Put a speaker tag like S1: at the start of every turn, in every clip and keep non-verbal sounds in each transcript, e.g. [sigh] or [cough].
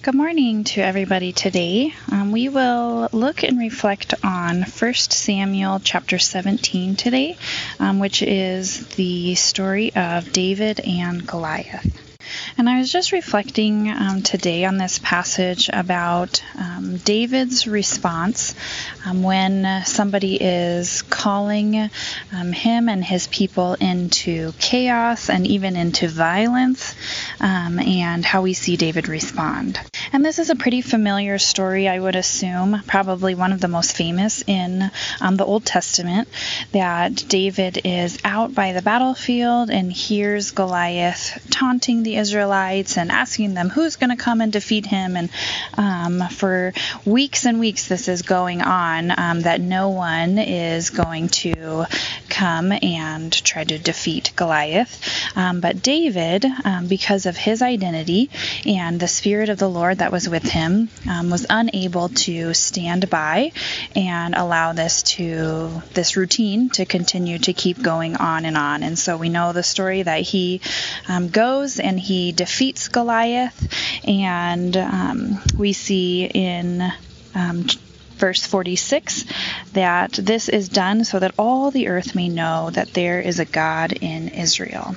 S1: Good morning to everybody today. Um, we will look and reflect on 1 Samuel chapter 17 today, um, which is the story of David and Goliath. And I was just reflecting um, today on this passage about um, David's response um, when somebody is calling um, him and his people into chaos and even into violence, um, and how we see David respond. And this is a pretty familiar story, I would assume, probably one of the most famous in um, the Old Testament, that David is out by the battlefield and hears Goliath taunting the Israelites and asking them who's going to come and defeat him. And um, for weeks and weeks, this is going on um, that no one is going to come and try to defeat Goliath. Um, but David, um, because of his identity and the Spirit of the Lord that was with him, um, was unable to stand by and allow this to this routine to continue to keep going on and on. And so we know the story that he um, goes and he defeats Goliath, and um, we see in um, verse 46 that this is done so that all the earth may know that there is a God in Israel.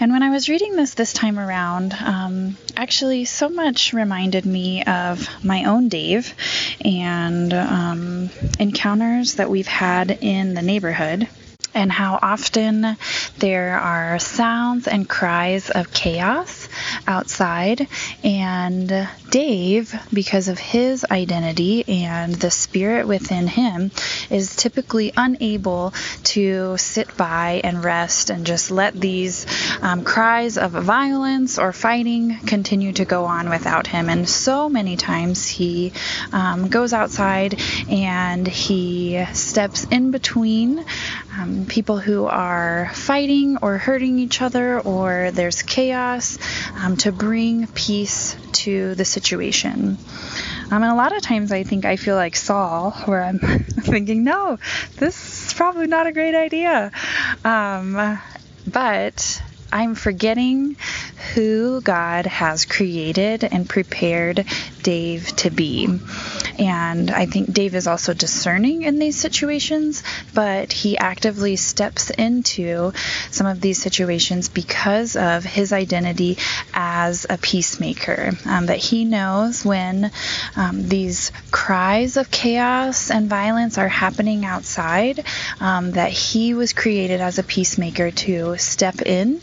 S1: And when I was reading this this time around, um, actually, so much reminded me of my own Dave and um, encounters that we've had in the neighborhood and how often there are sounds and cries of chaos outside. And Dave, because of his identity and the spirit within him, is typically unable to sit by and rest and just let these um, cries of violence or fighting continue to go on without him. And so many times he um, goes outside and he steps in between um, people who are fighting or hurting each other or there's chaos um, to bring peace to the situation. Um, and a lot of times I think I feel like Saul, where I'm [laughs] thinking, no, this is probably not a great idea. Um, but I'm forgetting who God has created and prepared Dave to be. And I think Dave is also discerning in these situations, but he actively steps into some of these situations because of his identity as a peacemaker. Um, that he knows when um, these cries of chaos and violence are happening outside, um, that he was created as a peacemaker to step in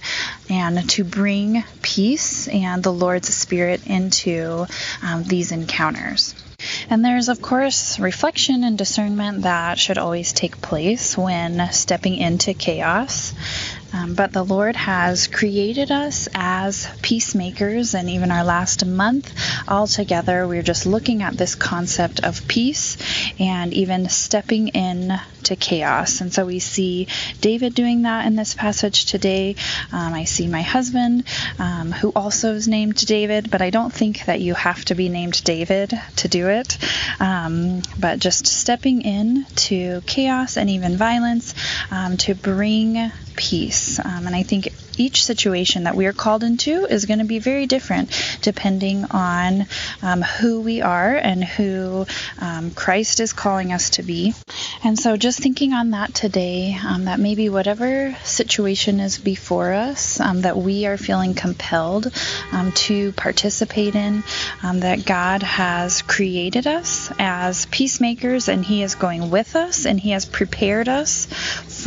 S1: and to bring peace and the Lord's Spirit into um, these encounters. And there's, of course, reflection and discernment that should always take place when stepping into chaos. Um, but the Lord has created us as peacemakers, and even our last month all together, we're just looking at this concept of peace and even stepping in to chaos. And so we see David doing that in this passage today. Um, I see my husband, um, who also is named David, but I don't think that you have to be named David to do it. Um, but just stepping in to chaos and even violence um, to bring peace. Um, and I think each situation that we are called into is going to be very different depending on um, who we are and who um, Christ is calling us to be. And so, just thinking on that today, um, that maybe whatever situation is before us um, that we are feeling compelled um, to participate in, um, that God has created us as peacemakers and He is going with us and He has prepared us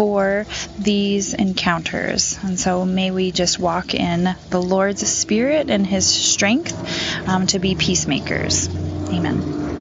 S1: for these encounters. And so may we just walk in the Lord's Spirit and His strength um, to be peacemakers. Amen.